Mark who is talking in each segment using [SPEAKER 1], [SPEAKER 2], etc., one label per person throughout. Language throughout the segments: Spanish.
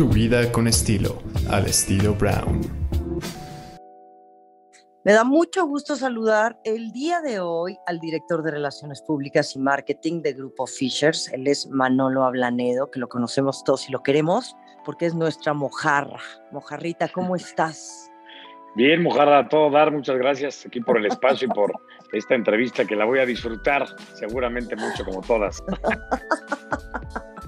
[SPEAKER 1] Tu vida con estilo, al estilo Brown.
[SPEAKER 2] Me da mucho gusto saludar el día de hoy al director de Relaciones Públicas y Marketing de Grupo Fishers. Él es Manolo Ablanedo, que lo conocemos todos y lo queremos porque es nuestra mojarra. Mojarrita, ¿cómo estás?
[SPEAKER 3] Bien, mojarra, a todo dar. Muchas gracias aquí por el espacio y por esta entrevista que la voy a disfrutar seguramente mucho como todas.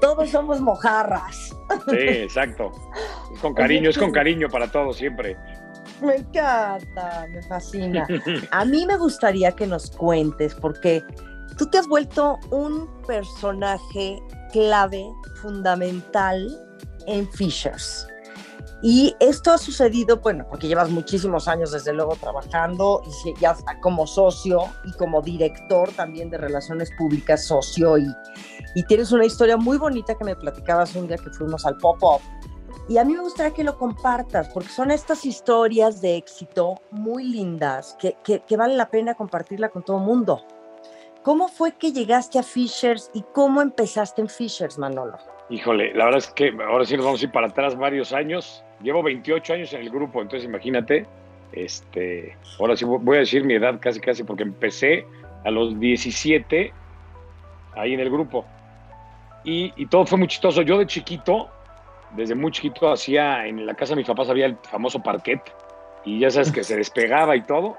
[SPEAKER 2] todos somos mojarras.
[SPEAKER 3] Sí, exacto. Es con cariño, es con cariño para todos siempre.
[SPEAKER 2] Me encanta, me fascina. A mí me gustaría que nos cuentes, porque tú te has vuelto un personaje clave, fundamental en Fishers. Y esto ha sucedido, bueno, porque llevas muchísimos años desde luego trabajando y ya como socio y como director también de relaciones públicas, socio y, y tienes una historia muy bonita que me platicabas un día que fuimos al pop-up. Y a mí me gustaría que lo compartas, porque son estas historias de éxito muy lindas que, que, que vale la pena compartirla con todo el mundo. ¿Cómo fue que llegaste a Fishers y cómo empezaste en Fishers, Manolo?
[SPEAKER 3] Híjole, la verdad es que ahora sí nos vamos a ir para atrás varios años. Llevo 28 años en el grupo, entonces imagínate, este, ahora sí voy a decir mi edad casi casi porque empecé a los 17 ahí en el grupo. Y, y todo fue muy chistoso. Yo de chiquito, desde muy chiquito, hacía, en la casa de mis papás había el famoso parquet y ya sabes que se despegaba y todo.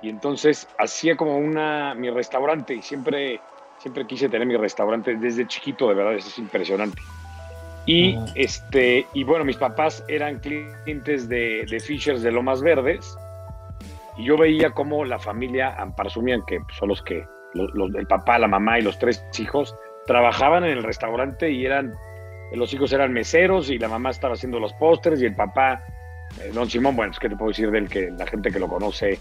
[SPEAKER 3] Y entonces hacía como una, mi restaurante y siempre, siempre quise tener mi restaurante desde chiquito, de verdad, eso es impresionante. Y, este, y bueno, mis papás eran clientes de, de Fishers de Lomas Verdes y yo veía cómo la familia, presumían que son los que, los, el papá, la mamá y los tres hijos, trabajaban en el restaurante y eran, los hijos eran meseros y la mamá estaba haciendo los pósters y el papá, eh, don Simón, bueno, es que te puedo decir de él que la gente que lo conoce eh,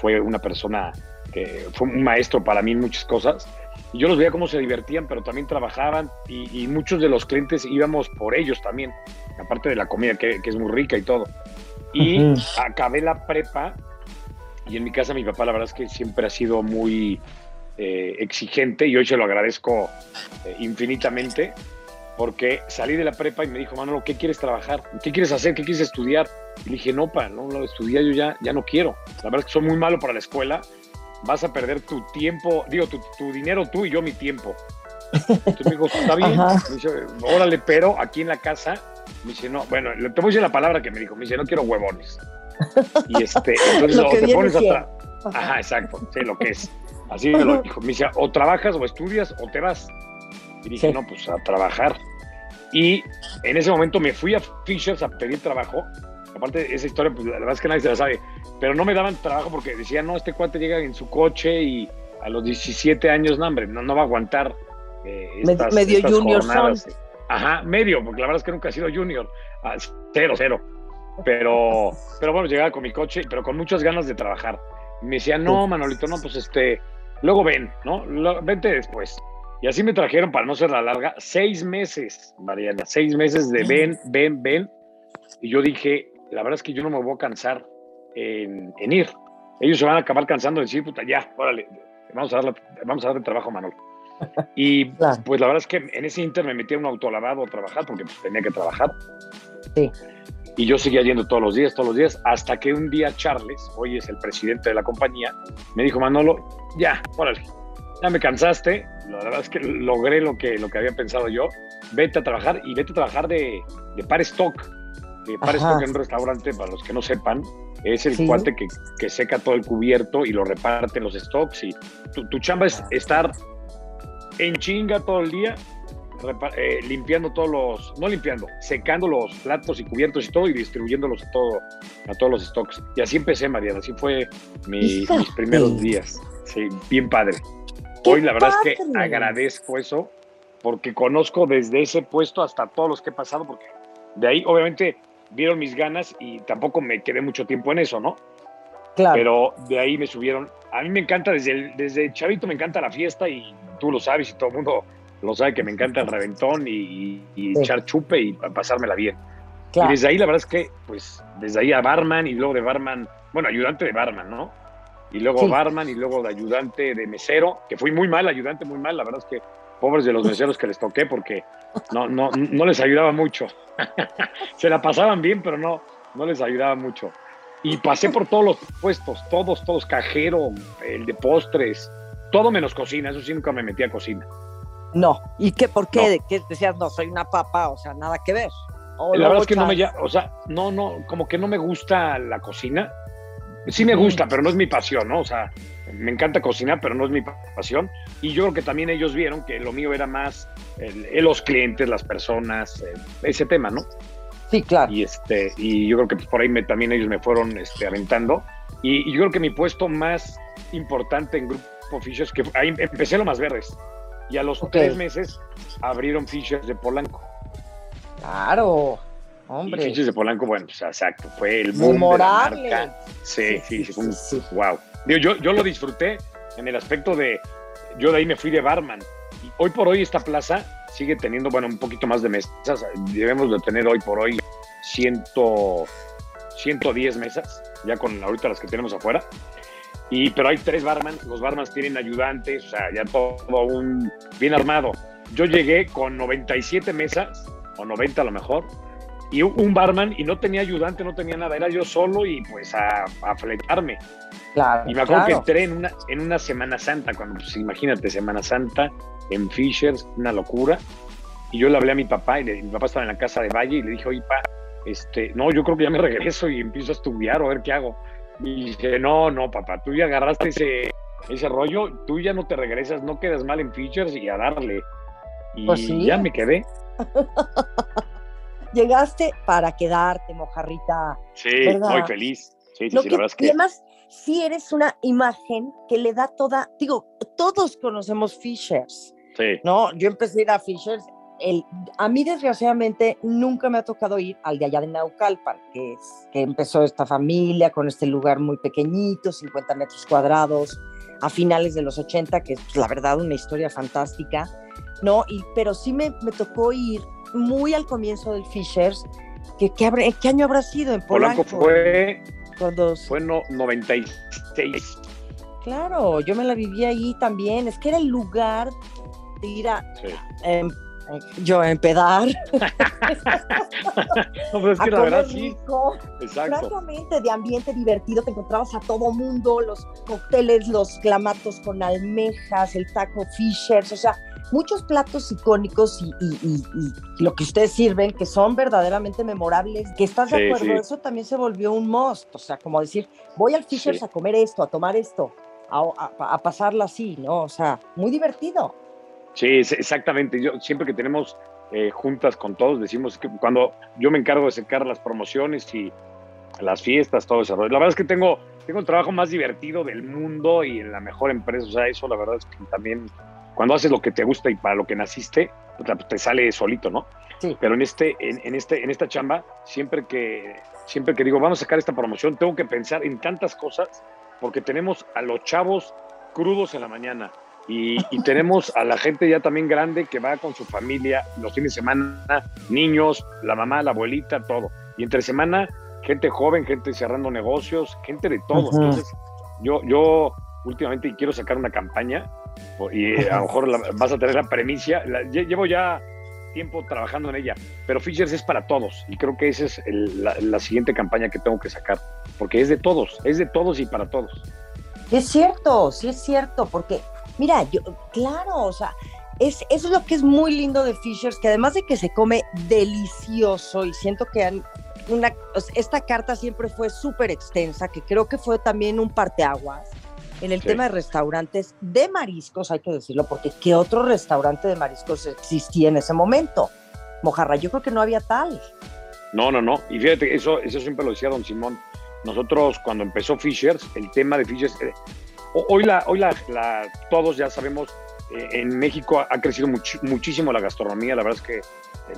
[SPEAKER 3] fue una persona que fue un maestro para mí en muchas cosas. Y yo los veía cómo se divertían, pero también trabajaban y, y muchos de los clientes íbamos por ellos también, aparte de la comida que, que es muy rica y todo. Y uh -huh. acabé la prepa y en mi casa mi papá la verdad es que siempre ha sido muy eh, exigente y hoy se lo agradezco eh, infinitamente porque salí de la prepa y me dijo, Manolo, ¿qué quieres trabajar? ¿Qué quieres hacer? ¿Qué quieres estudiar? Y dije, no, pa, no, no, estudiar yo ya, ya no quiero. La verdad es que soy muy malo para la escuela. Vas a perder tu tiempo, digo, tu, tu dinero tú y yo mi tiempo. Entonces me dijo, está bien. Me dice, órale, pero aquí en la casa, me dice, no, bueno, te voy a decir la palabra que me dijo, me dice, no quiero huevones. Y este, entonces o te pones atrás. Ajá, exacto, sí, lo que es. Así me lo dijo. Me dice, o trabajas o estudias o te vas. Y dije, sí. no, pues a trabajar. Y en ese momento me fui a Fishers a pedir trabajo. Aparte, esa historia, pues la verdad es que nadie se la sabe. Pero no me daban trabajo porque decían, no, este cuate llega en su coche y a los 17 años, no, hombre, no, no va a aguantar. Eh, estas,
[SPEAKER 2] medio
[SPEAKER 3] estas
[SPEAKER 2] junior
[SPEAKER 3] jornadas. Ajá, medio, porque la verdad es que nunca he sido junior. Ah, cero, cero. Pero, pero bueno, llegaba con mi coche, pero con muchas ganas de trabajar. Me decía, no, Manolito, no, pues este, luego ven, ¿no? Lo, vente después. Y así me trajeron, para no ser la larga, seis meses, Mariana, seis meses de ven, ven, ven. Y yo dije, la verdad es que yo no me voy a cansar en, en ir. Ellos se van a acabar cansando de decir, puta, ya, órale, vamos a darle, vamos a darle trabajo a Manolo. Y claro. pues la verdad es que en ese inter me metí a un autolavado a trabajar porque pues, tenía que trabajar.
[SPEAKER 2] Sí.
[SPEAKER 3] Y yo seguía yendo todos los días, todos los días, hasta que un día Charles, hoy es el presidente de la compañía, me dijo, Manolo, ya, órale, ya me cansaste, la verdad es que logré lo que, lo que había pensado yo, vete a trabajar y vete a trabajar de, de par stock. De par stock en un restaurante, para los que no sepan, es el sí. cuate que, que, seca todo el cubierto y lo reparte en los stocks. Y tu, tu chamba es estar en chinga todo el día eh, limpiando todos los, no limpiando, secando los platos y cubiertos y todo y distribuyéndolos a, todo, a todos los stocks. Y así empecé, Mariana, así fue mi, mis primeros días. Sí, bien padre. Hoy la verdad padre. es que agradezco eso porque conozco desde ese puesto hasta todos los que he pasado, porque de ahí obviamente vieron mis ganas y tampoco me quedé mucho tiempo en eso, ¿no?
[SPEAKER 2] Claro.
[SPEAKER 3] Pero de ahí me subieron. A mí me encanta, desde, el, desde chavito me encanta la fiesta y tú lo sabes y todo el mundo lo sabe que me encanta el reventón y, y sí. echar chupe y pasármela bien. Claro. Y desde ahí la verdad es que, pues, desde ahí a barman y luego de barman, bueno, ayudante de barman, ¿no? Y luego sí. barman y luego de ayudante de mesero, que fui muy mal, ayudante muy mal, la verdad es que pobres de los meseros que les toqué porque no, no, no les ayudaba mucho. Se la pasaban bien, pero no, no les ayudaba mucho. Y pasé por todos los puestos, todos, todos, cajero, el de postres, todo menos cocina, eso sí nunca me metí a cocina.
[SPEAKER 2] No, ¿y qué? ¿Por qué? ¿De qué decías, no, soy una papa? O sea, nada que ver.
[SPEAKER 3] la verdad es que no me, o sea, no, no, como que no me gusta la cocina. Sí me gusta, pero no es mi pasión, ¿no? O sea, me encanta cocinar, pero no es mi pasión. Y yo creo que también ellos vieron que lo mío era más los clientes, las personas, ese tema, ¿no?
[SPEAKER 2] Sí, claro.
[SPEAKER 3] Y, este, y yo creo que pues, por ahí me, también ellos me fueron este, aventando. Y, yo creo que mi puesto más importante en Grupo Fishers, que ahí empecé lo más verdes. Y a los tres meses abrieron Fishers de Polanco.
[SPEAKER 2] Claro. Hombre.
[SPEAKER 3] Y de Polanco, bueno, pues exacto, fue el
[SPEAKER 2] boom Memorable. De la
[SPEAKER 3] marca. Sí, sí, sí, sí, wow. yo, yo lo disfruté en el aspecto de, yo de ahí me fui de barman. Y hoy por hoy esta plaza sigue teniendo, bueno, un poquito más de mesas. Debemos de tener hoy por hoy 100, 110 mesas, ya con ahorita las que tenemos afuera. Y, pero hay tres barman, los barmans tienen ayudantes, o sea, ya todo un bien armado. Yo llegué con 97 mesas, o 90 a lo mejor, y un barman, y no tenía ayudante, no tenía nada, era yo solo y pues a, a fletarme.
[SPEAKER 2] Claro,
[SPEAKER 3] y me acuerdo que entré en una, en una Semana Santa, cuando, pues imagínate, Semana Santa, en Fishers, una locura. Y yo le hablé a mi papá, y mi papá estaba en la casa de Valle, y le dije, oye, pa, este, no, yo creo que ya me regreso y empiezo a estudiar o a ver qué hago. Y dije, no, no, papá, tú ya agarraste ese, ese rollo, tú ya no te regresas, no quedas mal en Fishers y a darle. Y
[SPEAKER 2] pues
[SPEAKER 3] ya me quedé.
[SPEAKER 2] Llegaste para quedarte, mojarrita.
[SPEAKER 3] Sí, muy feliz. Sí, sí, sí, la verdad es que...
[SPEAKER 2] Y además, sí eres una imagen que le da toda, digo, todos conocemos Fishers.
[SPEAKER 3] Sí.
[SPEAKER 2] ¿No? Yo empecé a ir a Fishers. El, a mí, desgraciadamente, nunca me ha tocado ir al de allá de Naucalpan, que, es, que empezó esta familia con este lugar muy pequeñito, 50 metros cuadrados, a finales de los 80, que es la verdad una historia fantástica, ¿no? Y, pero sí me, me tocó ir muy al comienzo del Fishers, que, que ¿qué año habrá sido en Polanco?
[SPEAKER 3] Polanco fue
[SPEAKER 2] todos.
[SPEAKER 3] Fue no, 96.
[SPEAKER 2] Claro, yo me la viví ahí también. Es que era el lugar de ir a. Em, yo a empedar.
[SPEAKER 3] no, pero es que la verdad sí.
[SPEAKER 2] Exacto. Francamente, de ambiente divertido, te encontrabas a todo mundo, los cócteles, los clamatos con almejas, el taco Fishers, o sea, muchos platos icónicos y, lo que ustedes sirven que son verdaderamente memorables, que estás de acuerdo, eso también se volvió un must, o sea, como decir, voy al Fishers a comer esto, a tomar esto, a, a, pasarla así, ¿no? O sea, muy divertido.
[SPEAKER 3] Sí, exactamente. Yo siempre que tenemos eh, juntas con todos, decimos que cuando yo me encargo de secar las promociones y las fiestas, todo eso. La verdad es que tengo, tengo el trabajo más divertido del mundo y en la mejor empresa. O sea, eso la verdad es que también cuando haces lo que te gusta y para lo que naciste, te sale solito, ¿no?
[SPEAKER 2] Sí.
[SPEAKER 3] Pero en este, en, este, en esta chamba, siempre que, siempre que digo, vamos a sacar esta promoción, tengo que pensar en tantas cosas, porque tenemos a los chavos crudos en la mañana y, tenemos a la gente ya también grande que va con su familia los fines de semana, niños, la mamá, la abuelita, todo. Y entre semana, gente joven, gente cerrando negocios, gente de todo. Entonces, yo, yo últimamente quiero sacar una campaña y a lo mejor vas a tener la premicia. llevo ya tiempo trabajando en ella, pero Fishers es para todos y creo que esa es la, siguiente campaña que tengo que sacar, porque es de todos, es de todos y para todos.
[SPEAKER 2] Es cierto, sí es cierto, porque mira, yo, claro, o sea, es, eso es lo que es muy lindo de Fishers, que además de que se come delicioso y siento que una, esta carta siempre fue súper extensa, que creo que fue también un parteaguas en el tema de restaurantes de mariscos, hay que decirlo, porque ¿qué otro restaurante de mariscos existía en ese momento? Mojarra, yo creo que no había tal.
[SPEAKER 3] No, no, no. Y fíjate, eso, eso siempre lo decía don Simón. Nosotros cuando empezó Fishers, el tema de Fishers, eh, hoy, la, hoy la, todos ya sabemos, eh, en México ha, crecido muchísimo la gastronomía, la verdad es que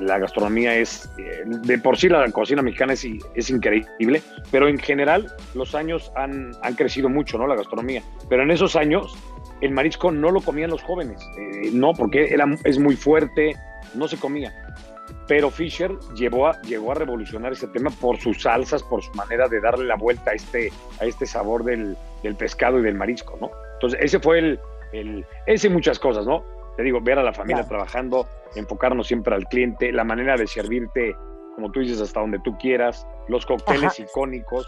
[SPEAKER 3] la gastronomía es, eh, de por sí la cocina mexicana es, es, increíble, pero en general los años han, han, crecido mucho, ¿no? La gastronomía. Pero en esos años el marisco no lo comían los jóvenes, eh, no, porque era, es muy fuerte, no se comía. Pero Fisher llevó a, llegó a revolucionar ese tema por sus salsas, por su manera de darle la vuelta a este, a este sabor del, del pescado y del marisco, ¿no? Entonces, ese fue el, el, ese muchas cosas, ¿no? Te digo, ver a la familia trabajando, enfocarnos siempre al cliente, la manera de servirte, como tú dices, hasta donde tú quieras, los cócteles icónicos,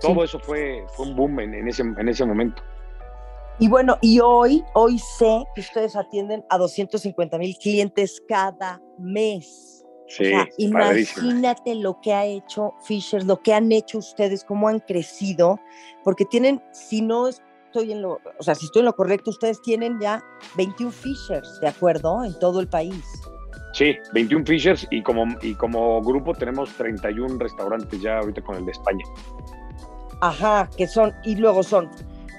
[SPEAKER 3] todo eso fue, un boom en, ese, en ese momento.
[SPEAKER 2] Y bueno, y hoy, hoy sé que ustedes atienden a 250 mil clientes cada mes.
[SPEAKER 3] Sí,
[SPEAKER 2] imagínate lo que ha hecho Fisher, lo que han hecho ustedes, cómo han crecido, porque tienen, si no estoy en lo, o sea, si estoy en lo correcto, ustedes tienen ya 21 Fishers, ¿de acuerdo? En todo el país.
[SPEAKER 3] Sí, 21 Fishers y como, y como grupo tenemos 31 restaurantes ya ahorita con el de España.
[SPEAKER 2] Ajá, que son, y luego son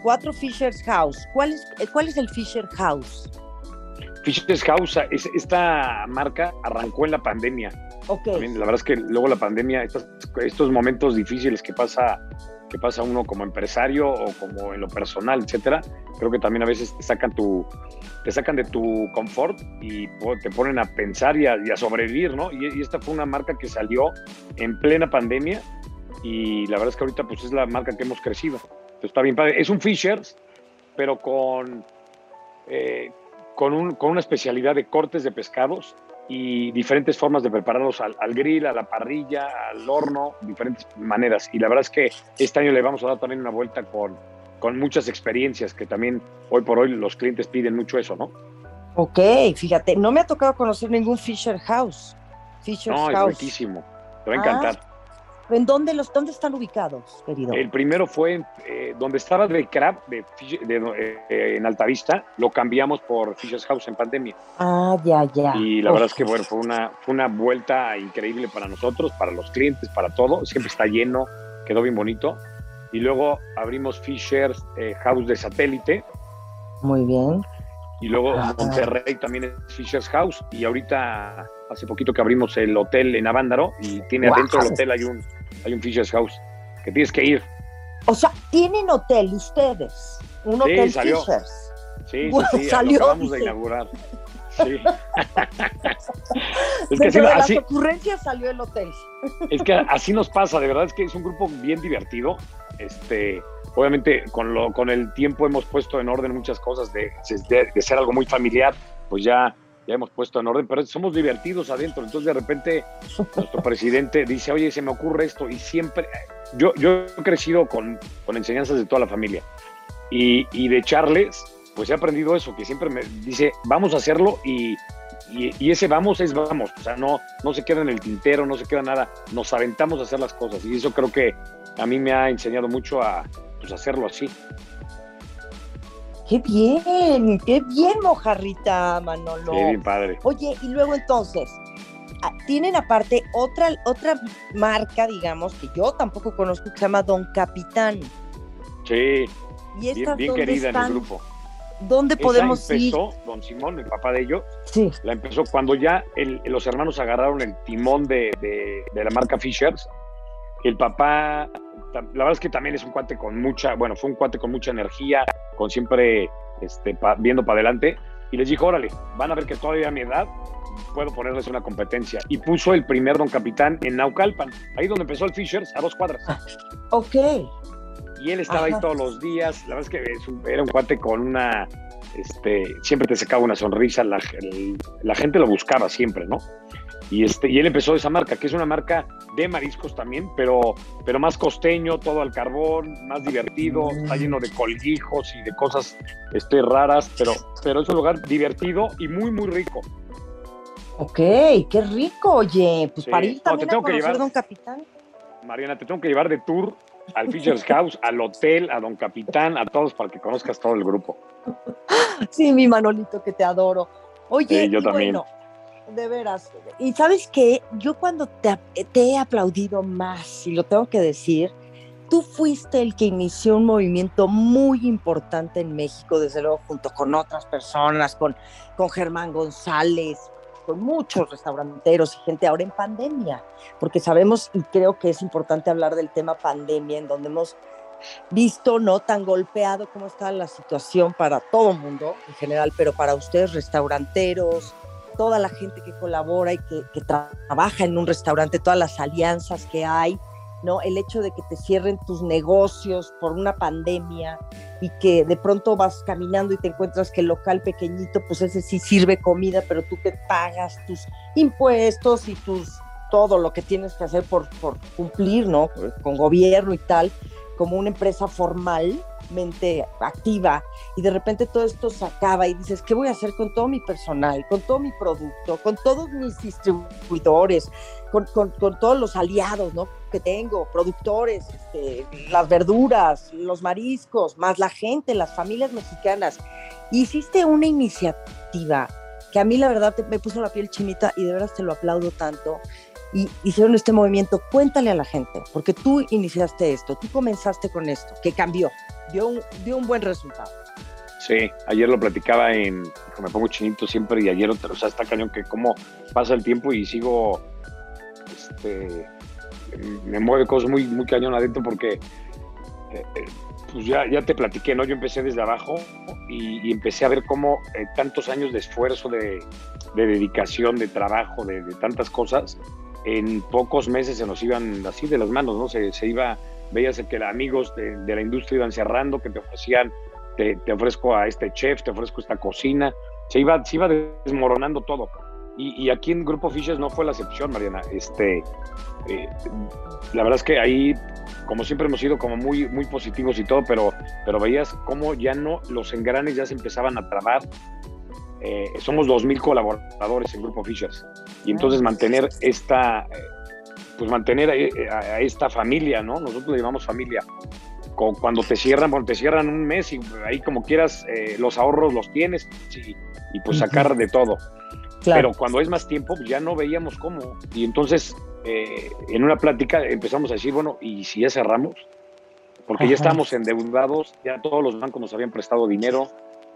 [SPEAKER 2] cuatro Fishers House. ¿Cuál es, cuál es el Fisher House?
[SPEAKER 3] Fisher's House, esta marca arrancó en la pandemia.
[SPEAKER 2] Okay.
[SPEAKER 3] la verdad es que luego la pandemia, estos, estos momentos difíciles que pasa, que pasa uno como empresario o como en lo personal, etcétera, creo que también a veces te sacan tu, te sacan de tu confort y te ponen a pensar y a, sobrevivir, ¿no? Y, esta fue una marca que salió en plena pandemia y la verdad es que ahorita pues es la marca que hemos crecido. Está bien padre. Es un Fishers, pero con eh, con, un, con una especialidad de cortes de pescados y diferentes formas de prepararlos al, grill, a la parrilla, al horno, diferentes maneras. Y la verdad es que este año le vamos a dar también una vuelta con, con muchas experiencias, que también hoy por hoy los clientes piden mucho eso, ¿no?
[SPEAKER 2] Ok, fíjate, no me ha tocado conocer ningún Fisher House. Fisher
[SPEAKER 3] no,
[SPEAKER 2] House.
[SPEAKER 3] es riquísimo, te va a encantar. Ah,
[SPEAKER 2] ¿En dónde, los, dónde están ubicados, querido?
[SPEAKER 3] El primero fue eh, donde estaba The Crab de, eh, en Altavista, lo cambiamos por Fisher's House en pandemia.
[SPEAKER 2] Ah, ya, ya.
[SPEAKER 3] Y la verdad es que bueno, fue una, fue una vuelta increíble para nosotros, para los clientes, para todo. Siempre está lleno, quedó bien bonito. Y luego abrimos Fisher's eh, House de satélite.
[SPEAKER 2] Muy bien.
[SPEAKER 3] Y luego Monterrey también es Fisher's House. Y ahorita, hace poquito que abrimos el hotel en Avándaro y tiene adentro del hotel hay un, hay un Fisher's House que tienes que ir.
[SPEAKER 2] O sea, tienen hotel ustedes, un hotel salió. Fishers.
[SPEAKER 3] Sí, sí, sí, salió, acabamos de inaugurar. Sí.
[SPEAKER 2] es que así, de las ocurrencias salió el hotel.
[SPEAKER 3] es que así nos pasa, de verdad es que es un grupo bien divertido. Este, obviamente con, lo, con el tiempo hemos puesto en orden muchas cosas de, de, de ser algo muy familiar, pues ya ya hemos puesto en orden, pero somos divertidos adentro. Entonces de repente nuestro presidente dice, oye, se me ocurre esto y siempre, yo, yo he crecido con, con enseñanzas de toda la familia y, y, de Charles, pues he aprendido eso, que siempre me dice, vamos a hacerlo y, y, ese vamos es vamos, o sea, no, no se queda en el tintero, no se queda nada, nos aventamos a hacer las cosas y eso creo que a mí me ha enseñado mucho a pues, hacerlo así.
[SPEAKER 2] Qué bien, qué bien, mojarrita, Manolo.
[SPEAKER 3] Qué bien, padre.
[SPEAKER 2] Oye, y luego entonces, ah, tienen aparte otra, otra marca, digamos, que yo tampoco conozco, que se llama Don Capitán.
[SPEAKER 3] Sí, ¿Y bien, bien querida en el grupo.
[SPEAKER 2] ¿Dónde podemos
[SPEAKER 3] empezó, Don Simón, el papá de ellos,
[SPEAKER 2] sí.
[SPEAKER 3] la empezó cuando ya los hermanos agarraron el timón de, de la marca Fishers. El papá la verdad es que también es un cuate con mucha, bueno, fue un cuate con mucha energía, con siempre este, viendo para adelante. Y les dijo, órale, van a ver que todavía a mi edad puedo ponerles una competencia. Y puso el primer Don Capitán en Naucalpan, ahí donde empezó el Fishers, a dos cuadras.
[SPEAKER 2] Ok.
[SPEAKER 3] Y él estaba ahí todos los días. La verdad es que era un cuate con una, este, siempre te sacaba una sonrisa, la, la gente lo buscaba siempre, ¿no? Y, este, y él empezó esa marca, que es una marca de mariscos también, pero, pero más costeño, todo al carbón, más divertido, está lleno de colguijos y de cosas este, raras, pero, pero es un lugar divertido y muy, muy rico.
[SPEAKER 2] Ok, qué rico, oye. Pues para ir también a conocer Don Capitán.
[SPEAKER 3] Mariana, te tengo que llevar de tour al Fisher's House, al hotel, a Don Capitán, a todos para que conozcas todo el grupo.
[SPEAKER 2] Sí, mi Manolito, que te adoro. Oye,
[SPEAKER 3] yo también
[SPEAKER 2] de veras. Y sabes que yo cuando te, he aplaudido más, y lo tengo que decir, tú fuiste el que inició un movimiento muy importante en México, desde luego junto con otras personas, con, con Germán González, con muchos restauranteros y gente ahora en pandemia, porque sabemos y creo que es importante hablar del tema pandemia, en donde hemos visto no tan golpeado como está la situación para todo el mundo en general, pero para ustedes restauranteros, toda la gente que colabora y que, trabaja en un restaurante, todas las alianzas que hay. ¿no? El hecho de que te cierren tus negocios por una pandemia y que de pronto vas caminando y te encuentras que el local pequeñito, pues ese sí sirve comida, pero tú que pagas tus impuestos y tus todo lo que tienes que hacer por, por cumplir, ¿no? Con gobierno y tal, como una empresa formalmente activa y de repente todo esto se acaba y dices, ¿qué voy a hacer con todo mi personal, con todo mi producto, con todos mis distribuidores, con, con, con todos los aliados ¿no? que tengo, productores, este, las verduras, los mariscos, más la gente, las familias mexicanas? Hiciste una iniciativa que a mí la verdad me puso la piel chinita y de verdad te lo aplaudo tanto y hicieron este movimiento. Cuéntale a la gente, porque tú iniciaste esto, tú comenzaste con esto, que cambió, dio un, dio un buen resultado.
[SPEAKER 3] Sí, ayer lo platicaba en, me pongo chinito siempre y ayer, o sea, está cañón que cómo pasa el tiempo y sigo, este, me mueve cosas muy, muy cañón adentro porque, eh, pues ya, ya te platiqué, ¿no? Yo empecé desde abajo y, empecé a ver cómo eh, tantos años de esfuerzo, de, de dedicación, de trabajo, de, de, tantas cosas, en pocos meses se nos iban así de las manos, ¿no? Se, se iba, veías que amigos de, de, la industria iban cerrando, que te ofrecían, te, te, ofrezco a este chef, te ofrezco esta cocina, se iba, se iba desmoronando todo. Y, y aquí en Grupo Fishes no fue la excepción, Mariana. Este, eh, la verdad es que ahí, como siempre hemos sido como muy, muy positivos y todo, pero, pero veías cómo ya no, los engranes ya se empezaban a trabar, eh, somos 2.000 colaboradores en Grupo Fichas. Y entonces mantener esta, pues mantener a, a, esta familia, ¿no? Nosotros le llamamos familia. Cuando te cierran, cuando te cierran un mes y ahí como quieras, eh, los ahorros los tienes y, y pues sacar de todo. Claro. Pero cuando es más tiempo, pues ya no veíamos cómo. Y entonces, eh, en una plática empezamos a decir, bueno, ¿y si ya cerramos? Porque Ajá. ya estamos endeudados, ya todos los bancos nos habían prestado dinero,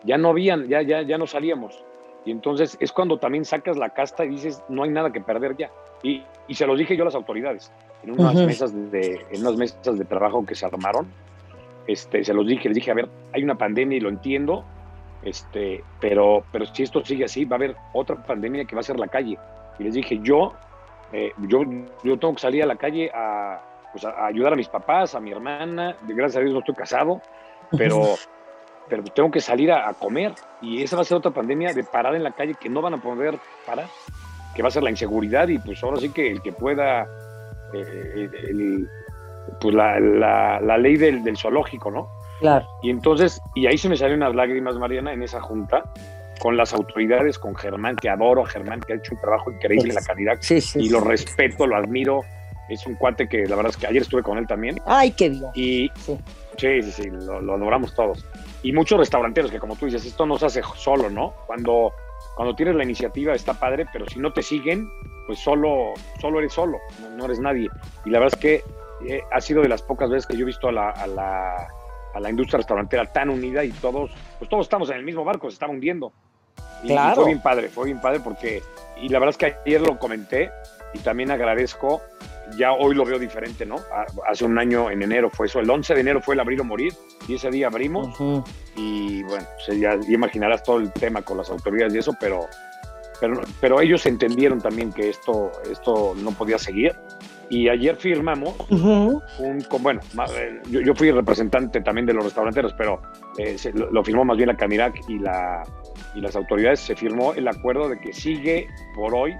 [SPEAKER 3] ya no habían, ya, ya, ya no salíamos. Y entonces es cuando también sacas la casta y dices, no hay nada que perder ya. Y, y se los dije yo a las autoridades, en unas, uh -huh. mesas de, en unas mesas de trabajo que se armaron, este, se los dije, les dije, a ver, hay una pandemia y lo entiendo, este, pero, pero si esto sigue así, va a haber otra pandemia que va a ser la calle. Y les dije, yo, eh, yo, yo tengo que salir a la calle a, pues a, ayudar a mis papás, a mi hermana, gracias a Dios no estoy casado, pero pero tengo que salir a, a, comer y esa va a ser otra pandemia de parar en la calle que no van a poder parar, que va a ser la inseguridad y pues ahora sí que el que pueda, eh, el, pues la, la, la ley del, del, zoológico, ¿no?
[SPEAKER 2] Claro.
[SPEAKER 3] Y entonces, y ahí se me salieron unas lágrimas, Mariana, en esa junta, con las autoridades, con Germán, que adoro a Germán, que ha hecho un trabajo increíble en la calidad
[SPEAKER 2] sí, sí,
[SPEAKER 3] y
[SPEAKER 2] sí.
[SPEAKER 3] lo respeto, lo admiro. Es un cuate que la verdad es que ayer estuve con él también.
[SPEAKER 2] Ay, qué bien.
[SPEAKER 3] Y sí, sí, sí, sí lo, lo logramos todos y muchos restauranteros que como tú dices, esto no se hace solo, ¿no? Cuando, cuando tienes la iniciativa está padre, pero si no te siguen, pues solo, solo eres solo, no, eres nadie. Y la verdad es que eh, ha sido de las pocas veces que yo he visto a la, a la, a la industria restaurantera tan unida y todos, pues todos estamos en el mismo barco, se estaba hundiendo. Y,
[SPEAKER 2] claro.
[SPEAKER 3] y fue bien padre, fue bien padre porque, y la verdad es que ayer lo comenté y también agradezco ya hoy lo veo diferente, ¿no? Hace un año, en enero fue eso, el 11 de enero fue el abrir o morir, y ese día abrimos, uh -huh. y bueno, pues ya, ya, imaginarás todo el tema con las autoridades y eso, pero, pero, pero ellos entendieron también que esto, esto no podía seguir, y ayer firmamos uh -huh. un, bueno, yo, yo, fui representante también de los restauranteros, pero eh, lo, firmó más bien la Camirac y, la, y las autoridades, se firmó el acuerdo de que sigue por hoy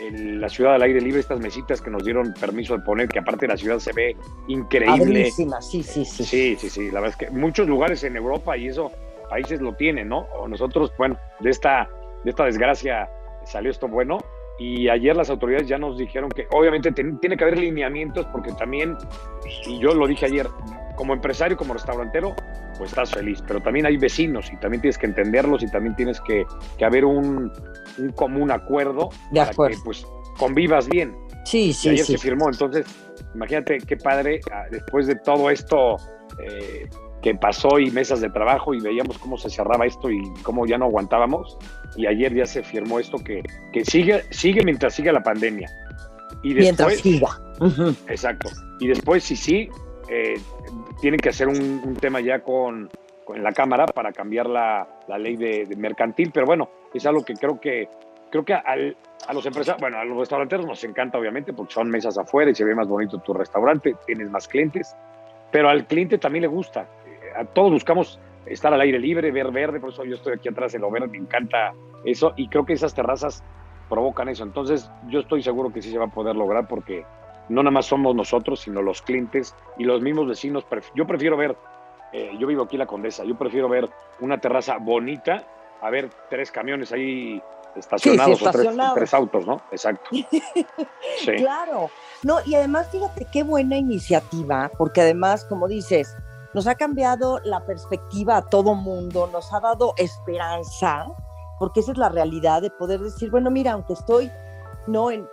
[SPEAKER 3] en la ciudad al aire libre, estas mesitas que nos dieron permiso de poner, que aparte la ciudad se ve increíble.
[SPEAKER 2] sí, sí, sí.
[SPEAKER 3] Sí, sí, sí. La verdad es que muchos lugares en Europa y eso, países lo tienen, ¿no? O nosotros, bueno, de esta, de esta desgracia salió esto bueno. Y ayer las autoridades ya nos dijeron que obviamente tiene que haber lineamientos porque también, y yo lo dije ayer, como empresario, como restaurantero, pues estás feliz, pero también hay vecinos y también tienes que entenderlos y también tienes que, que haber un, un, común acuerdo
[SPEAKER 2] de
[SPEAKER 3] para
[SPEAKER 2] acuerdo.
[SPEAKER 3] que pues convivas bien.
[SPEAKER 2] Sí, sí,
[SPEAKER 3] y ayer
[SPEAKER 2] sí.
[SPEAKER 3] se firmó, entonces imagínate qué padre, ah, después de todo esto eh, que pasó y mesas de trabajo y veíamos cómo se cerraba esto y cómo ya no aguantábamos, y ayer ya se firmó esto que, que sigue, sigue mientras siga la pandemia.
[SPEAKER 2] Y después, mientras siga.
[SPEAKER 3] Uh -huh. Exacto. Y después, si sí, eh, tienen que hacer un, tema ya con, con, la Cámara para cambiar la, la ley de, mercantil, pero bueno, es algo que creo que creo que a los empresarios, bueno, a los restauranteros nos encanta obviamente porque son mesas afuera y se ve más bonito tu restaurante, tienes más clientes, pero al cliente también le gusta. Todos buscamos estar al aire libre, ver verde, por eso yo estoy aquí atrás en lo verde, me encanta eso y creo que esas terrazas provocan eso. Entonces yo estoy seguro que sí se va a poder lograr porque no nada más somos nosotros, sino los clientes y los mismos vecinos. Yo prefiero ver, eh, yo vivo aquí en La Condesa, yo prefiero ver una terraza bonita a ver tres camiones ahí estacionados, o tres, autos, ¿no? Exacto.
[SPEAKER 2] Claro. No, y además, fíjate qué buena iniciativa, porque además, como dices, nos ha cambiado la perspectiva a todo mundo, nos ha dado esperanza, porque esa es la realidad de poder decir, bueno, mira, aunque estoy no en,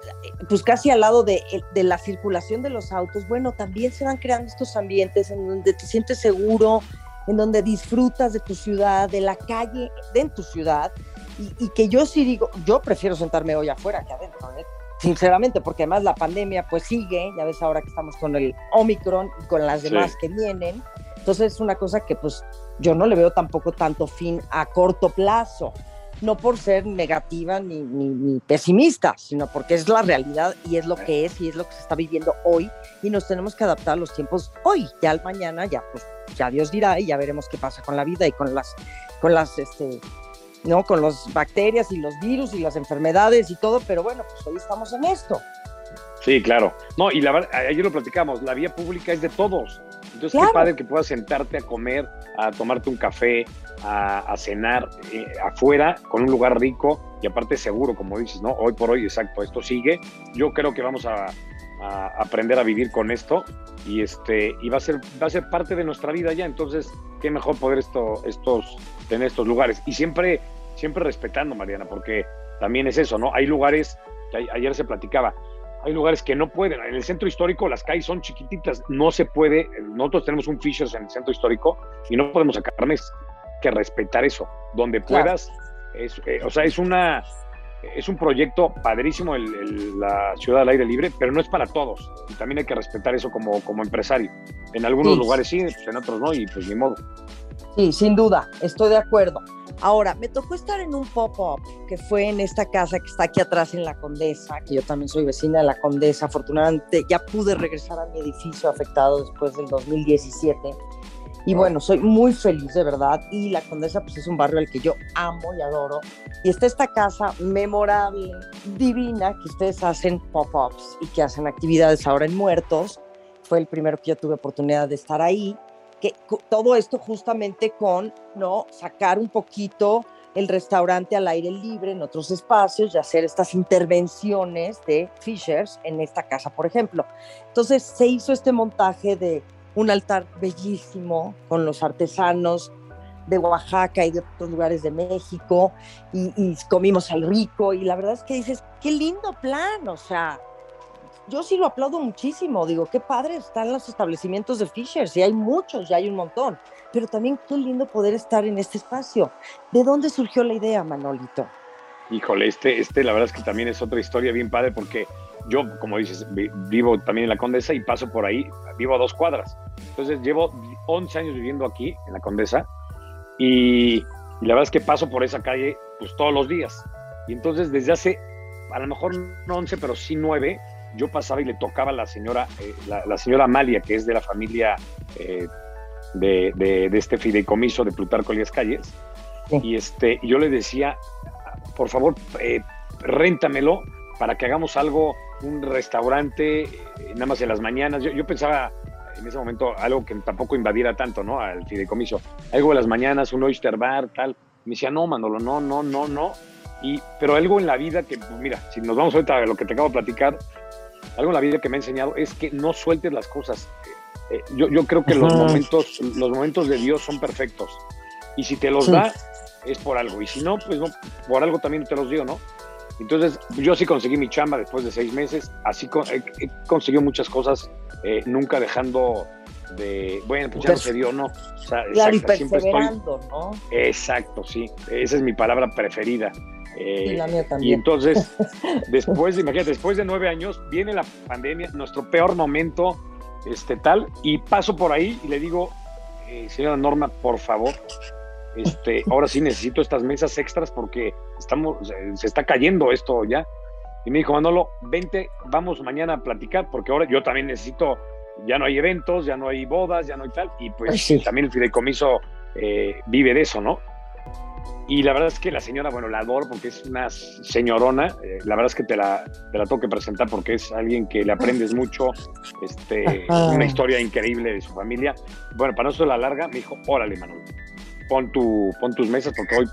[SPEAKER 2] pues casi al lado de, de, la circulación de los autos, bueno, también se van creando estos ambientes en donde te sientes seguro, en donde disfrutas de tu ciudad, de la calle de en tu ciudad, y, que yo sí digo, yo prefiero sentarme hoy afuera que adentro, ¿eh? sinceramente, porque además la pandemia pues sigue, ya ves ahora que estamos con el Omicron y con las demás que vienen, entonces es una cosa que pues yo no le veo tampoco tanto fin a corto plazo, no por ser negativa ni, ni, pesimista, sino porque es la realidad y es lo que es y es lo que se está viviendo hoy y nos tenemos que adaptar a los tiempos hoy, ya al mañana, ya pues ya Dios dirá y ya veremos qué pasa con la vida y con las, con las, este, ¿no? Con las bacterias y los virus y las enfermedades y todo, pero bueno, pues hoy estamos en esto.
[SPEAKER 3] Sí, claro. No, y la ayer lo platicamos, la vía pública es de todos. Entonces, qué padre que puedas sentarte a comer, a tomarte un café, a, cenar eh, afuera con un lugar rico y aparte seguro, como dices, ¿no? Hoy por hoy, exacto, esto sigue. Yo creo que vamos a, a aprender a vivir con esto y este y va a ser va a ser parte de nuestra vida ya entonces qué mejor poder esto estos tener estos lugares y siempre siempre respetando, Mariana, porque también es eso, ¿no? Hay lugares, que ayer se platicaba, hay lugares que no pueden. En el centro histórico las calles son chiquititas, no se puede. Nosotros tenemos un Fishers en el centro histórico y no podemos sacarme que respetar eso. Donde puedas, es, eh, o sea, es una es un proyecto padrísimo el, la ciudad al aire libre, pero no es para todos. Y también hay que respetar eso como, como empresario. En algunos lugares sí, pues en otros no, y pues ni modo.
[SPEAKER 2] Sí, sin duda, estoy de acuerdo. Ahora, me tocó estar en un pop-up que fue en esta casa que está aquí atrás en La Condesa, que yo también soy vecina de La Condesa. Afortunadamente ya pude regresar a mi edificio afectado después del 2017. Y bueno, soy muy feliz de verdad. Y La Condesa pues es un barrio al que yo amo y adoro. Y está esta casa memorable, divina, que ustedes hacen pop-ups y que hacen actividades ahora en Muertos. Fue el primero que yo tuve oportunidad de estar ahí todo esto justamente con no sacar un poquito el restaurante al aire libre en otros espacios y hacer estas intervenciones de Fishers en esta casa, por ejemplo. Entonces se hizo este montaje de un altar bellísimo con los artesanos de Oaxaca y de otros lugares de México y, y comimos ahí rico y la verdad es que dices, qué lindo plan, o sea, yo sí lo aplaudo muchísimo. Digo, qué padre están los establecimientos de Fishers y hay muchos, ya hay un montón. Pero también qué lindo poder estar en este espacio. ¿De dónde surgió la idea, Manolito?
[SPEAKER 3] Híjole, este, este la verdad es que también es otra historia bien padre porque yo, como dices, vivo también en la Condesa y paso por ahí, vivo a dos cuadras. Entonces llevo 11 años viviendo aquí en la Condesa y, y la verdad es que paso por esa calle pues todos los días. Y entonces desde hace, a lo mejor no 11, pero sí 9, yo pasaba y le tocaba a la señora, eh, la, señora Amalia, que es de la familia eh, de, de, este fideicomiso de Plutarco Elías Calles, y este, yo le decía, por favor, eh, réntamelo para que hagamos algo, un restaurante, eh, nada más en las mañanas. Yo, yo, pensaba en ese momento algo que tampoco invadiera tanto, ¿no? Al fideicomiso. Algo de las mañanas, un oyster bar, tal. Me decía, no, Manolo, no, no, no, no. Y, pero algo en la vida que, pues, mira, si nos vamos ahorita a lo que te acabo de platicar, algo en la vida que me ha enseñado es que no sueltes las cosas. Eh, yo, yo, creo que los momentos, los momentos de Dios son perfectos. Y si te los da, es por algo. Y si no, pues no, por algo también te los dio, ¿no? Entonces, yo sí conseguí mi chamba después de seis meses. Así he, conseguido muchas cosas, eh, nunca dejando de, bueno, pues ya no se dio, ¿no? O
[SPEAKER 2] sea, claro, exacto, y perseverando, ¿no?
[SPEAKER 3] Exacto, sí. Esa es mi palabra preferida. Eh, y, entonces, después, imagínate, después de nueve años, viene la pandemia, nuestro peor momento, este tal, y paso por ahí y le digo, eh, señora Norma, por favor, este, ahora sí necesito estas mesas extras porque estamos, se está cayendo esto ya. Y me dijo, Manolo, vente, vamos mañana a platicar, porque ahora yo también necesito, ya no hay eventos, ya no hay bodas, ya no hay tal, y pues también el fideicomiso eh, vive de eso, ¿no? Y la verdad es que la señora, bueno, la adoro porque es una señorona. Eh, la verdad es que te la, te la tengo que presentar porque es alguien que le aprendes mucho, este, una historia increíble de su familia. Bueno, para no ser la larga, me dijo, órale, Manolo, pon, tu, pon tus mesas porque hoy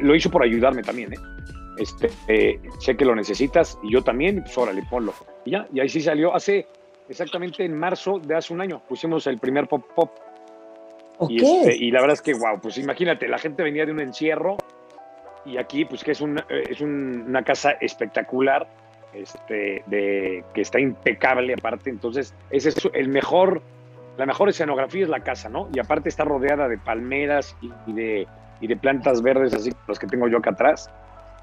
[SPEAKER 3] lo hizo por ayudarme también, ¿eh? Este, eh, sé que lo necesitas y yo también, pues órale, ponlo. Y ya, y ahí sí salió hace exactamente en marzo de hace un año. Pusimos el primer pop-pop este, y, la verdad es que, wow, pues imagínate, la gente venía de un encierro y aquí, pues que es, una, es una casa espectacular, este, de, que está impecable aparte, entonces ese es el mejor, la mejor escenografía es la casa, ¿no? Y aparte está rodeada de palmeras y, de, y de plantas verdes, así las que tengo yo acá atrás.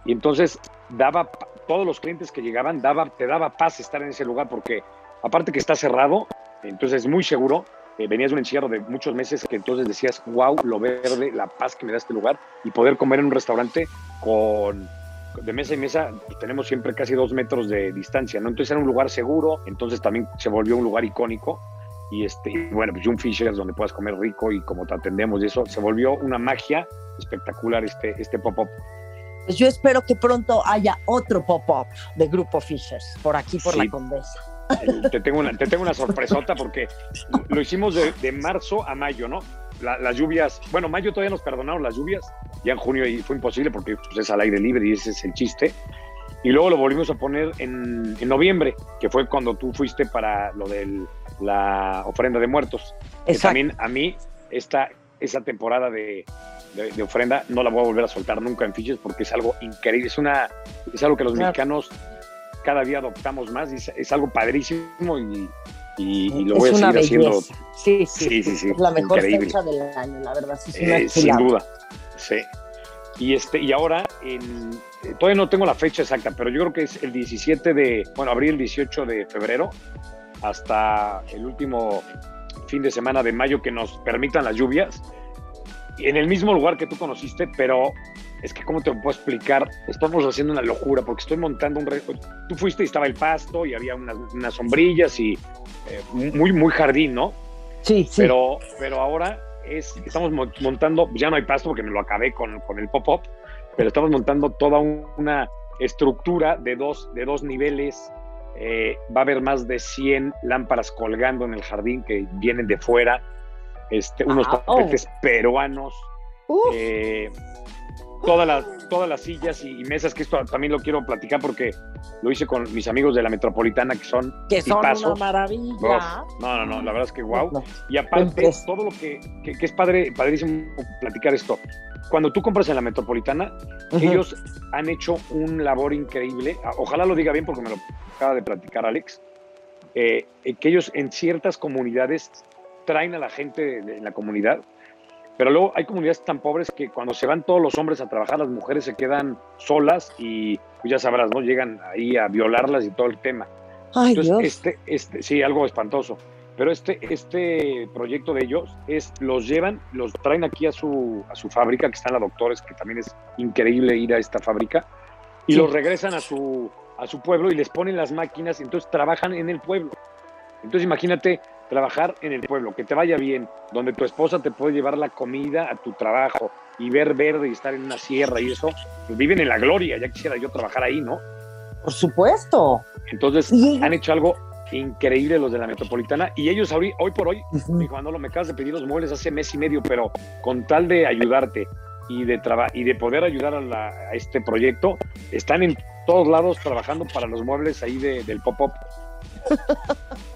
[SPEAKER 3] Y entonces daba, todos los clientes que llegaban, daba, te daba paz estar en ese lugar porque aparte que está cerrado, entonces es muy seguro, eh, venías de un encierro de muchos meses que entonces decías, wow, lo verde, la paz que me da este lugar y poder comer en un restaurante con de mesa y mesa pues, tenemos siempre casi dos metros de distancia, ¿no? Entonces era un lugar seguro, entonces también se volvió un lugar icónico y este, bueno, pues June Fisher donde puedas comer rico y como te atendemos y eso, se volvió una magia espectacular este, este pop-up.
[SPEAKER 2] Pues yo espero que pronto haya otro pop-up de Grupo Fishers por aquí, por la Condesa
[SPEAKER 3] te, tengo una, te tengo una sorpresota porque lo hicimos de, marzo a mayo, ¿no? las lluvias, bueno, mayo todavía nos perdonaron las lluvias, ya en junio fue imposible porque pues, es al aire libre y ese es el chiste. Y luego lo volvimos a poner en, noviembre, que fue cuando tú fuiste para lo de la ofrenda de muertos. Que también a mí esta, esa temporada de, ofrenda no la voy a volver a soltar nunca en fiches porque es algo increíble, es, una, es algo que los mexicanos cada día adoptamos más y es, algo padrísimo y, y, lo voy a seguir haciendo.
[SPEAKER 2] Sí, sí, sí, sí, Es la mejor fecha del año, la verdad.
[SPEAKER 3] Eh, sin duda, sí. Y, este, y ahora, en, todavía no tengo la fecha exacta, pero yo creo que es el 17 de, bueno, abril 18 de febrero hasta el último fin de semana de mayo que nos permitan las lluvias. En el mismo lugar que tú conociste, pero es que, ¿cómo te puedo explicar? Estamos haciendo una locura porque estoy montando un... Tú fuiste y estaba el pasto y había unas, unas sombrillas y eh, muy, muy jardín, ¿no?
[SPEAKER 2] Sí, sí.
[SPEAKER 3] Pero, pero ahora es, estamos montando, ya no hay pasto porque me lo acabé con, con el pop-up, pero estamos montando toda una estructura de dos, de dos niveles. Eh, va a haber más de 100 lámparas colgando en el jardín que vienen de fuera, este, unos tapetes peruanos. Eh, todas las, todas las sillas y, mesas, que esto también lo quiero platicar porque lo hice con mis amigos de la Metropolitana, que son
[SPEAKER 2] Que son una maravilla.
[SPEAKER 3] no, no, no, la verdad es que wow. Y aparte, todo lo que, que, es padre, padrísimo platicar esto. Cuando tú compras en la Metropolitana, ellos han hecho un labor increíble. Ojalá lo diga bien porque me lo acaba de platicar Alex. Eh, eh, que ellos en ciertas comunidades traen a la gente de la comunidad pero luego hay comunidades tan pobres que cuando se van todos los hombres a trabajar, las mujeres se quedan solas y pues ya sabrás, ¿no? Llegan ahí a violarlas y todo el tema.
[SPEAKER 2] Ay, Entonces,
[SPEAKER 3] este, este, sí, algo espantoso. Pero este, este proyecto de ellos es, los llevan, los traen aquí a su, a su fábrica, que está en la Doctores, que también es increíble ir a esta fábrica, y los regresan a su, a su pueblo y les ponen las máquinas, y entonces trabajan en el pueblo. Entonces imagínate trabajar en el pueblo, que te vaya bien, donde tu esposa te puede llevar la comida a tu trabajo y ver verde y estar en una sierra y eso, pues viven en la gloria, ya quisiera yo trabajar ahí, ¿no?
[SPEAKER 2] Por supuesto.
[SPEAKER 3] Entonces han hecho algo increíble los de la metropolitana y ellos hoy, hoy por hoy, cuando lo me acabas de pedir los muebles hace mes y medio, pero con tal de ayudarte y de, y de poder ayudar a, a, este proyecto, están en todos lados trabajando para los muebles ahí del pop-up.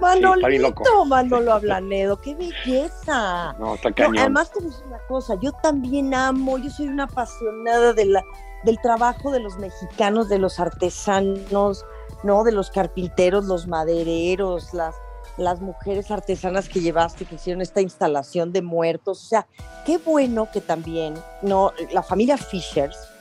[SPEAKER 2] Manolito, Manolo Ablanedo, qué belleza.
[SPEAKER 3] No, está cañón.
[SPEAKER 2] además te decir una cosa, yo también amo, yo soy una apasionada de la, del trabajo de los mexicanos, de los artesanos, ¿no? De los carpinteros, los madereros, las, las mujeres artesanas que llevaste, que hicieron esta instalación de muertos. O sea, qué bueno que también, ¿no? La familia Fishers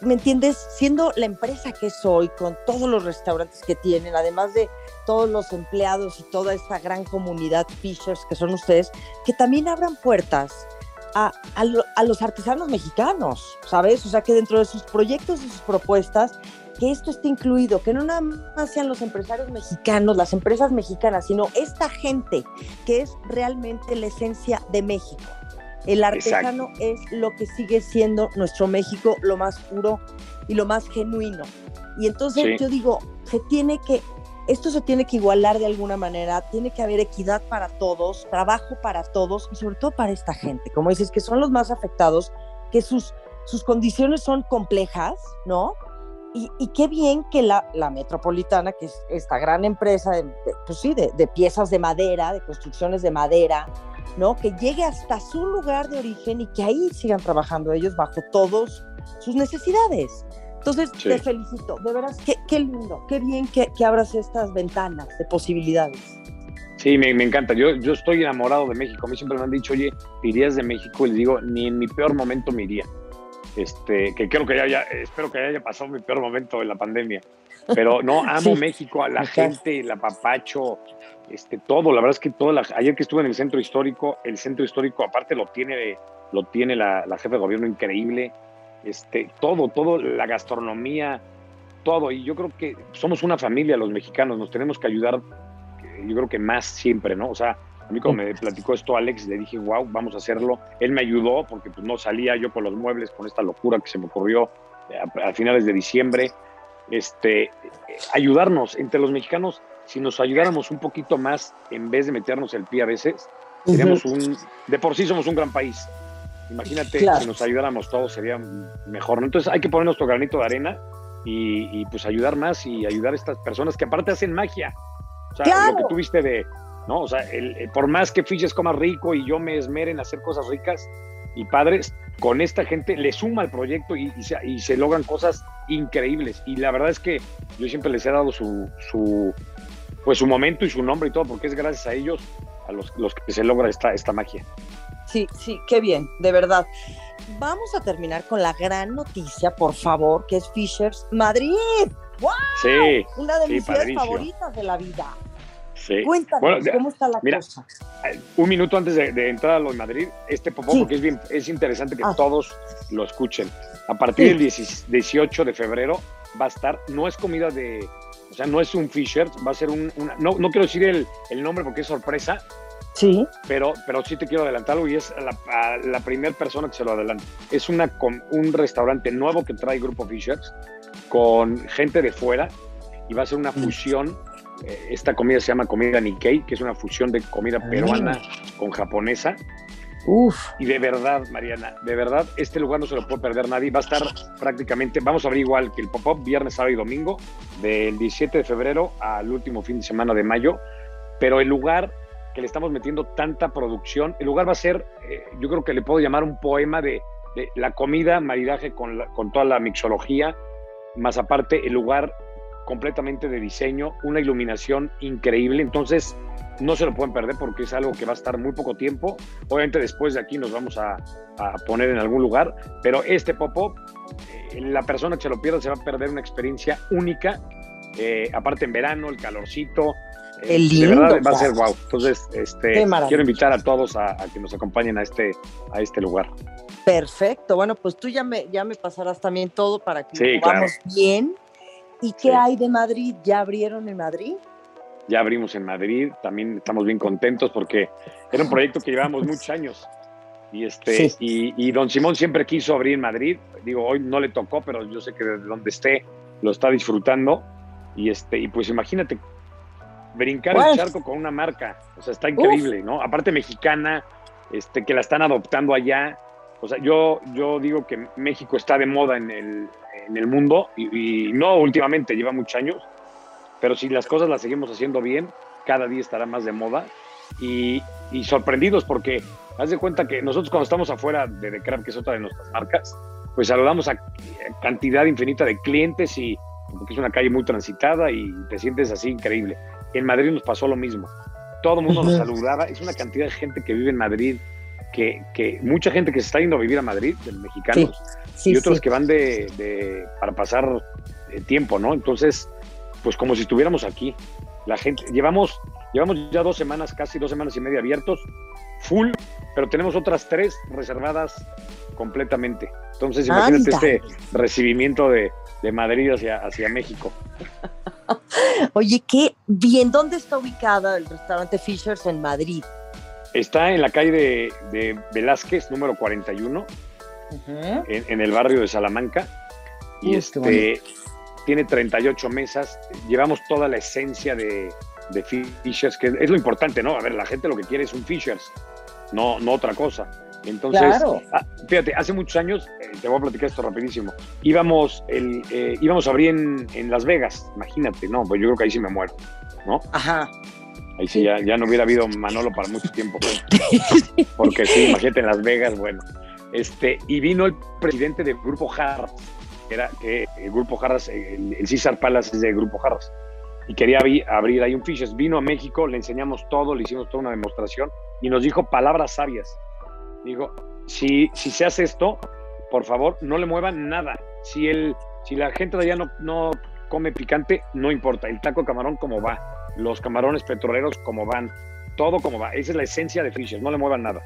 [SPEAKER 2] ¿me entiendes? Siendo la empresa que soy, con todos los restaurantes que tienen, además de todos los empleados y toda esta gran comunidad Fishers que son ustedes, que también abran puertas a, a, los artesanos mexicanos, ¿sabes? O sea, que dentro de sus proyectos y sus propuestas, que esto esté incluido, que no nada más sean los empresarios mexicanos, las empresas mexicanas, sino esta gente que es realmente la esencia de México. El artesano es lo que sigue siendo nuestro México, lo más puro y lo más genuino. Y entonces yo digo, se tiene que esto se tiene que igualar de alguna manera, tiene que haber equidad para todos, trabajo para todos y sobre todo para esta gente, como dices, que son los más afectados, que sus, sus condiciones son complejas, ¿no? Y, y qué bien que la, la, Metropolitana, que es esta gran empresa, de, pues sí, de, de, piezas de madera, de construcciones de madera, ¿no? Que llegue hasta su lugar de origen y que ahí sigan trabajando ellos bajo todos sus necesidades. Entonces, te felicito, de veras, qué, qué lindo, qué bien que, que, abras estas ventanas de posibilidades.
[SPEAKER 3] Sí, me, me, encanta. Yo, yo estoy enamorado de México. A mí siempre me han dicho, oye, irías de México? Y les digo, ni en mi peor momento me iría. Este, que creo que ya, ya espero que haya pasado mi peor momento en la pandemia. Pero no, amo México, a la gente, el apapacho, este, todo. La verdad es que todo. La, ayer que estuve en el centro histórico, el centro histórico aparte lo tiene, lo tiene la, la jefe de gobierno increíble este, todo, todo, la gastronomía, todo. Y yo creo que somos una familia los mexicanos, nos tenemos que ayudar, yo creo que más siempre, ¿no? O sea, a mí cuando me platicó esto Alex, le dije, wow, vamos a hacerlo. Él me ayudó porque pues, no salía yo con los muebles, con esta locura que se me ocurrió a, finales de diciembre. Este, ayudarnos entre los mexicanos, si nos ayudáramos un poquito más en vez de meternos el pie a veces, seríamos un, de por sí somos un gran país. Imagínate si nos ayudáramos todos, sería mejor. Entonces hay que poner nuestro granito de arena y, pues ayudar más y ayudar a estas personas que aparte hacen magia. O sea, lo que tuviste de, ¿no? O sea, el, por más que Fiches coma rico y yo me esmere en hacer cosas ricas y padres, con esta gente le suma al proyecto y, se, y, se, logran cosas increíbles. Y la verdad es que yo siempre les he dado su, su, pues su momento y su nombre y todo, porque es gracias a ellos a los, los que se logra esta, esta magia.
[SPEAKER 2] Sí, sí, qué bien, de verdad. Vamos a terminar con la gran noticia, por favor, que es Fishers Madrid. ¡Wow!
[SPEAKER 3] Sí.
[SPEAKER 2] Una de mis ciudades favoritas de la vida. Sí. Cuéntanos, ¿cómo está la cosa?
[SPEAKER 3] Un minuto antes de, entrar a lo de Madrid, este popó, porque es, bien, es interesante que ah. todos lo escuchen. A partir del 18 de febrero va a estar, no es comida de, o sea, no es un Fishers, va a ser un, una, no, no quiero decir el, el nombre porque es sorpresa,
[SPEAKER 2] Sí.
[SPEAKER 3] Pero, pero sí te quiero adelantar algo y es la, la primera persona que se lo adelanta. Es una, un restaurante nuevo que trae Grupo Fishers con gente de fuera y va a ser una mm. fusión. Eh, esta comida se llama comida Nikkei, que es una fusión de comida ah. peruana con japonesa.
[SPEAKER 2] Uf.
[SPEAKER 3] Y de verdad, Mariana, de verdad, este lugar no se lo puede perder nadie. Va a estar prácticamente, vamos a abrir igual que el pop-up viernes, sábado y domingo, del 17 de febrero al último fin de semana de mayo. Pero el lugar que le estamos metiendo tanta producción. El lugar va a ser, eh, yo creo que le puedo llamar un poema de, la comida, maridaje con, con toda la mixología, más aparte el lugar completamente de diseño, una iluminación increíble. Entonces, no se lo pueden perder porque es algo que va a estar muy poco tiempo. Obviamente después de aquí nos vamos a, poner en algún lugar, pero este pop-up, eh, la persona que se lo pierda se va a perder una experiencia única. Eh, aparte en verano, el calorcito,
[SPEAKER 2] el lindo, de verdad
[SPEAKER 3] va a ser wow. Entonces, este, quiero invitar a todos a, que nos acompañen a este, a este lugar.
[SPEAKER 2] Perfecto. Bueno, pues tú ya me, ya me pasarás también todo para que vamos bien. ¿Y qué hay de Madrid? ¿Ya abrieron en Madrid?
[SPEAKER 3] Ya abrimos en Madrid. También estamos bien contentos porque era un proyecto que llevábamos muchos años. Y, este, y, y, don Simón siempre quiso abrir en Madrid. Digo, hoy no le tocó, pero yo sé que desde donde esté lo está disfrutando. Y, este, y pues imagínate brincar el charco con una marca. O sea, está increíble, ¿no? Aparte mexicana, este, que la están adoptando allá. O sea, yo, yo digo que México está de moda en el, en el mundo y, no últimamente, lleva muchos años, pero si las cosas las seguimos haciendo bien, cada día estará más de moda y, y sorprendidos porque haz de cuenta que nosotros cuando estamos afuera de The Craft, que es otra de nuestras marcas, pues saludamos a cantidad infinita de clientes y porque es una calle muy transitada y te sientes así increíble. En Madrid nos pasó lo mismo. Todo el mundo nos saludaba. Es una cantidad de gente que vive en Madrid, que, que mucha gente que se está yendo a vivir a Madrid, de mexicanos, y otros que van de, para pasar eh, tiempo, ¿no? Entonces, pues como si estuviéramos aquí. La gente, llevamos, llevamos ya dos semanas, casi dos semanas y media abiertos, full, pero tenemos otras tres reservadas completamente. Entonces, imagínate este recibimiento de, Madrid hacia, hacia México.
[SPEAKER 2] Oye, qué bien, ¿dónde está ubicada el restaurante Fishers en Madrid?
[SPEAKER 3] Está en la calle de, Velázquez, número 41, en, el barrio de Salamanca. Y este tiene 38 mesas. Llevamos toda la esencia de, de Fishers, que es lo importante, ¿no? A ver, la gente lo que quiere es un Fishers, no, no otra cosa. Entonces, ah, fíjate, hace muchos años, eh, te voy a platicar esto rapidísimo, íbamos, el, eh, íbamos a abrir en, en, Las Vegas, imagínate, no, pues yo creo que ahí sí me muero, ¿no?
[SPEAKER 2] Ajá.
[SPEAKER 3] Ahí sí, Ya, ya, no hubiera habido Manolo para mucho tiempo. Porque sí, imagínate en Las Vegas, bueno. Este, y vino el presidente del Grupo Jarras, que era que el Grupo Jarras, el, el César Palas es del Grupo Jarras, y quería abrir ahí un Fishes. Vino a México, le enseñamos todo, le hicimos toda una demostración y nos dijo palabras sabias. Digo, si, si se hace esto, por favor, no le muevan nada. Si, el, si la gente de allá no, no come picante, no importa. El taco camarón como va, los camarones petroleros como van, todo como va. Esa es la esencia de Fisher, no le muevan nada.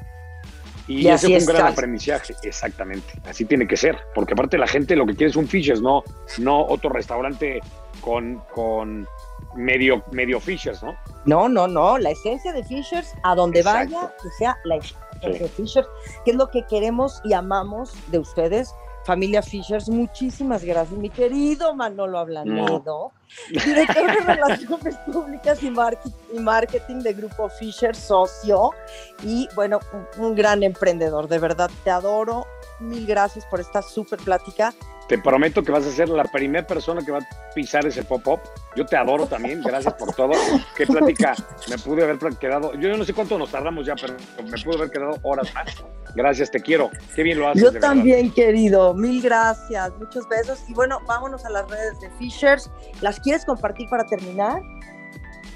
[SPEAKER 3] Y, ese fue un gran aprendizaje, exactamente. Así tiene que ser, porque aparte la gente lo que quiere es un Fishers, no, no otro restaurante con, con medio, medio Fishers, ¿no?
[SPEAKER 2] No, no, no. La esencia de Fishers, a donde vaya, que sea la esencia de Fishers, que es lo que queremos y amamos de ustedes. Familia Fishers, muchísimas gracias, mi querido Manolo Ablanedo, director de Relaciones Públicas y Marketing de Grupo Fisher, socio y bueno, un, gran emprendedor. De verdad, te adoro. Mil gracias por esta súper plática
[SPEAKER 3] te prometo que vas a ser la primera persona que va a pisar ese pop-up. Yo te adoro también, gracias por todo. Qué plática, me pude haber quedado. Yo no sé cuánto nos tardamos ya, pero me pude haber quedado horas más. Gracias, te quiero. Qué bien lo haces.
[SPEAKER 2] Yo también, querido. Mil gracias, muchos besos. Y bueno, vámonos a las redes de Fishers. ¿Las quieres compartir para terminar?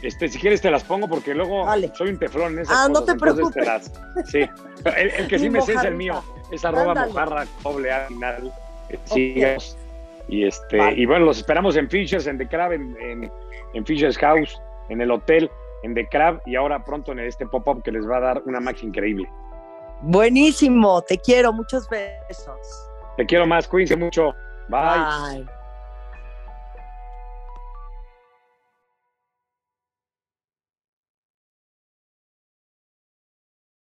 [SPEAKER 3] Este, si quieres te las pongo porque luego soy un teflón en esas
[SPEAKER 2] Ah, no te preocupes.
[SPEAKER 3] sí, el, que sí me sé es el mío. Es arroba mojarra, doble A final y este, y bueno, los esperamos en Fishers, en The Crab, en, en, Fishers House, en el hotel, en The Crab y ahora pronto en este pop-up que les va a dar una magia increíble.
[SPEAKER 2] Buenísimo, te quiero, muchos besos.
[SPEAKER 3] Te quiero más, cuídense mucho. Bye.